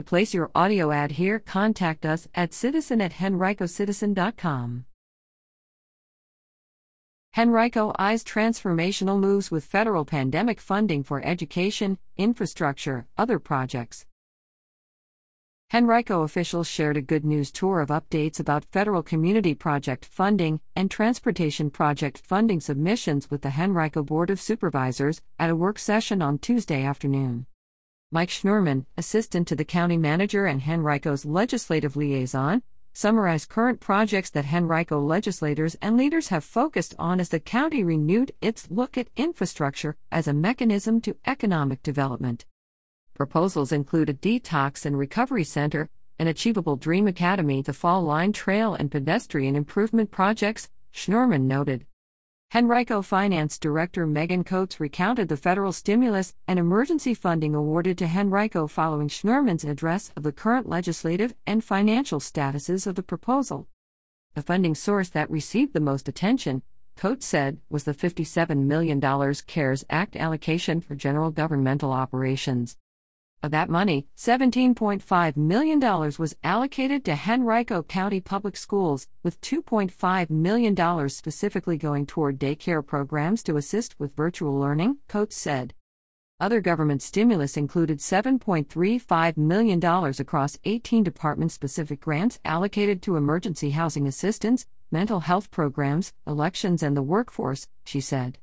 To place your audio ad here, contact us at citizen at henricocitizen.com. Henrico eyes transformational moves with federal pandemic funding for education, infrastructure, other projects. Henrico officials shared a good news tour of updates about federal community project funding and transportation project funding submissions with the Henrico Board of Supervisors at a work session on Tuesday afternoon. Mike Schnurman, assistant to the county manager and Henrico's legislative liaison, summarized current projects that Henrico legislators and leaders have focused on as the county renewed its look at infrastructure as a mechanism to economic development. Proposals include a detox and recovery center, an achievable dream academy, the Fall Line Trail, and pedestrian improvement projects, Schnurman noted. Henrico Finance Director Megan Coates recounted the federal stimulus and emergency funding awarded to Henrico following Schnurman's address of the current legislative and financial statuses of the proposal. The funding source that received the most attention, Coates said, was the $57 million CARES Act allocation for general governmental operations. Of that money, $17.5 million was allocated to Henrico County Public Schools, with $2.5 million specifically going toward daycare programs to assist with virtual learning, Coates said. Other government stimulus included $7.35 million across 18 department specific grants allocated to emergency housing assistance, mental health programs, elections, and the workforce, she said.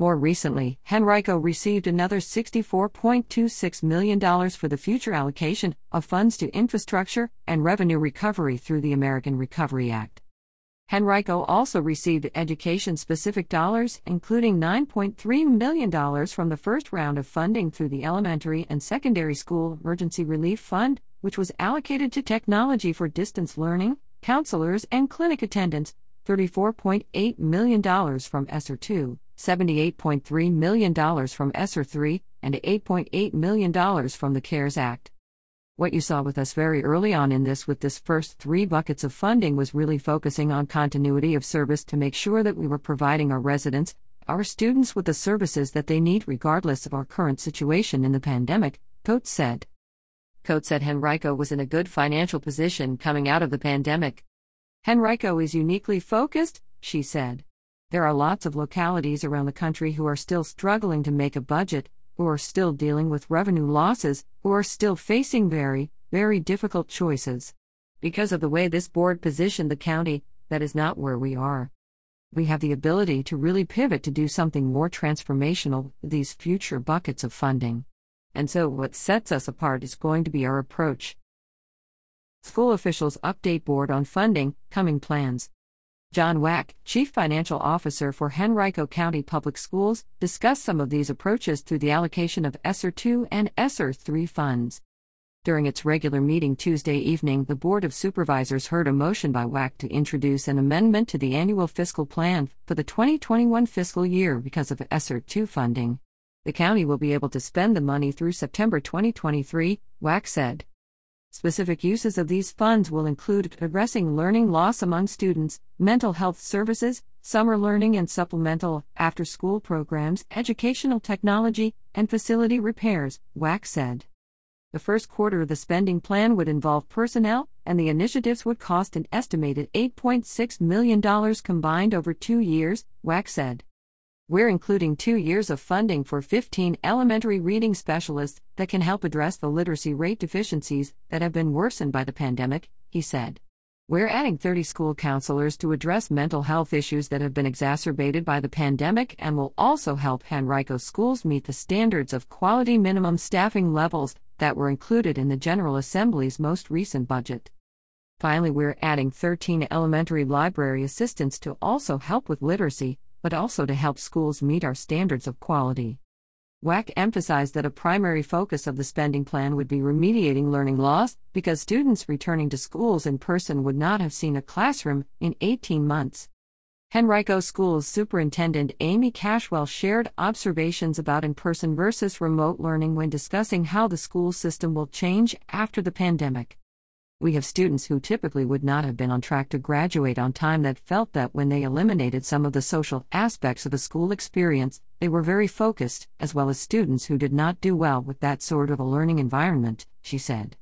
More recently, Henrico received another $64.26 million for the future allocation of funds to infrastructure and revenue recovery through the American Recovery Act. Henrico also received education specific dollars, including $9.3 million from the first round of funding through the Elementary and Secondary School Emergency Relief Fund, which was allocated to technology for distance learning, counselors, and clinic attendants, $34.8 million from ESSER 2. $78.3 million from ESSER 3, and $8.8 million from the CARES Act. What you saw with us very early on in this with this first three buckets of funding was really focusing on continuity of service to make sure that we were providing our residents, our students with the services that they need regardless of our current situation in the pandemic, Coates said. Coates said Henrico was in a good financial position coming out of the pandemic. Henrico is uniquely focused, she said. There are lots of localities around the country who are still struggling to make a budget, who are still dealing with revenue losses, who are still facing very, very difficult choices. Because of the way this board positioned the county, that is not where we are. We have the ability to really pivot to do something more transformational with these future buckets of funding. And so, what sets us apart is going to be our approach. School officials update board on funding, coming plans. John Wack, Chief Financial Officer for Henrico County Public Schools, discussed some of these approaches through the allocation of ESSER 2 and ESSER 3 funds. During its regular meeting Tuesday evening, the Board of Supervisors heard a motion by Wack to introduce an amendment to the annual fiscal plan for the 2021 fiscal year because of ESSER 2 funding. The county will be able to spend the money through September 2023, Wack said. Specific uses of these funds will include addressing learning loss among students, mental health services, summer learning and supplemental after school programs, educational technology, and facility repairs, Wack said. The first quarter of the spending plan would involve personnel, and the initiatives would cost an estimated $8.6 million combined over two years, Wack said. We're including two years of funding for 15 elementary reading specialists that can help address the literacy rate deficiencies that have been worsened by the pandemic, he said. We're adding 30 school counselors to address mental health issues that have been exacerbated by the pandemic and will also help Henrico schools meet the standards of quality minimum staffing levels that were included in the General Assembly's most recent budget. Finally, we're adding 13 elementary library assistants to also help with literacy, but also to help schools meet our standards of quality. Wack emphasized that a primary focus of the spending plan would be remediating learning loss because students returning to schools in person would not have seen a classroom in 18 months. Henrico Schools Superintendent Amy Cashwell shared observations about in person versus remote learning when discussing how the school system will change after the pandemic. We have students who typically would not have been on track to graduate on time that felt that when they eliminated some of the social aspects of the school experience, they were very focused, as well as students who did not do well with that sort of a learning environment, she said.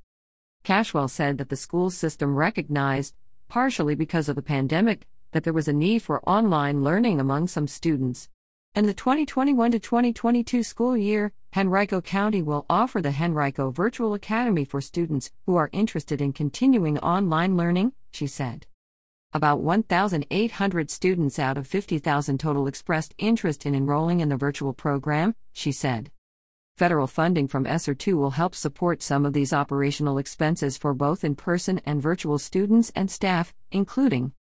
Cashwell said that the school system recognized, partially because of the pandemic, that there was a need for online learning among some students. In the 2021 2022 school year, Henrico County will offer the Henrico Virtual Academy for students who are interested in continuing online learning, she said. About 1,800 students out of 50,000 total expressed interest in enrolling in the virtual program, she said. Federal funding from ESSER II will help support some of these operational expenses for both in person and virtual students and staff, including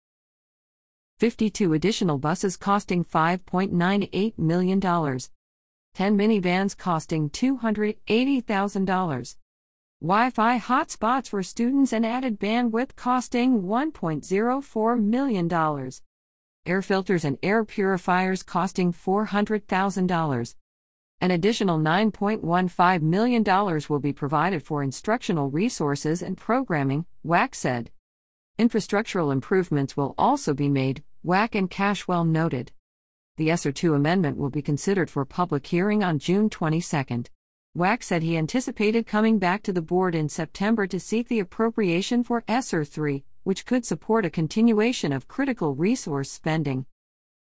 52 additional buses costing $5.98 million, 10 minivans costing $280,000, Wi Fi hotspots for students and added bandwidth costing $1.04 million, air filters and air purifiers costing $400,000. An additional $9.15 million will be provided for instructional resources and programming, Wack said. Infrastructural improvements will also be made, Wack and Cashwell noted. The ESSER II amendment will be considered for public hearing on June 22. Wack said he anticipated coming back to the board in September to seek the appropriation for ESSER III, which could support a continuation of critical resource spending.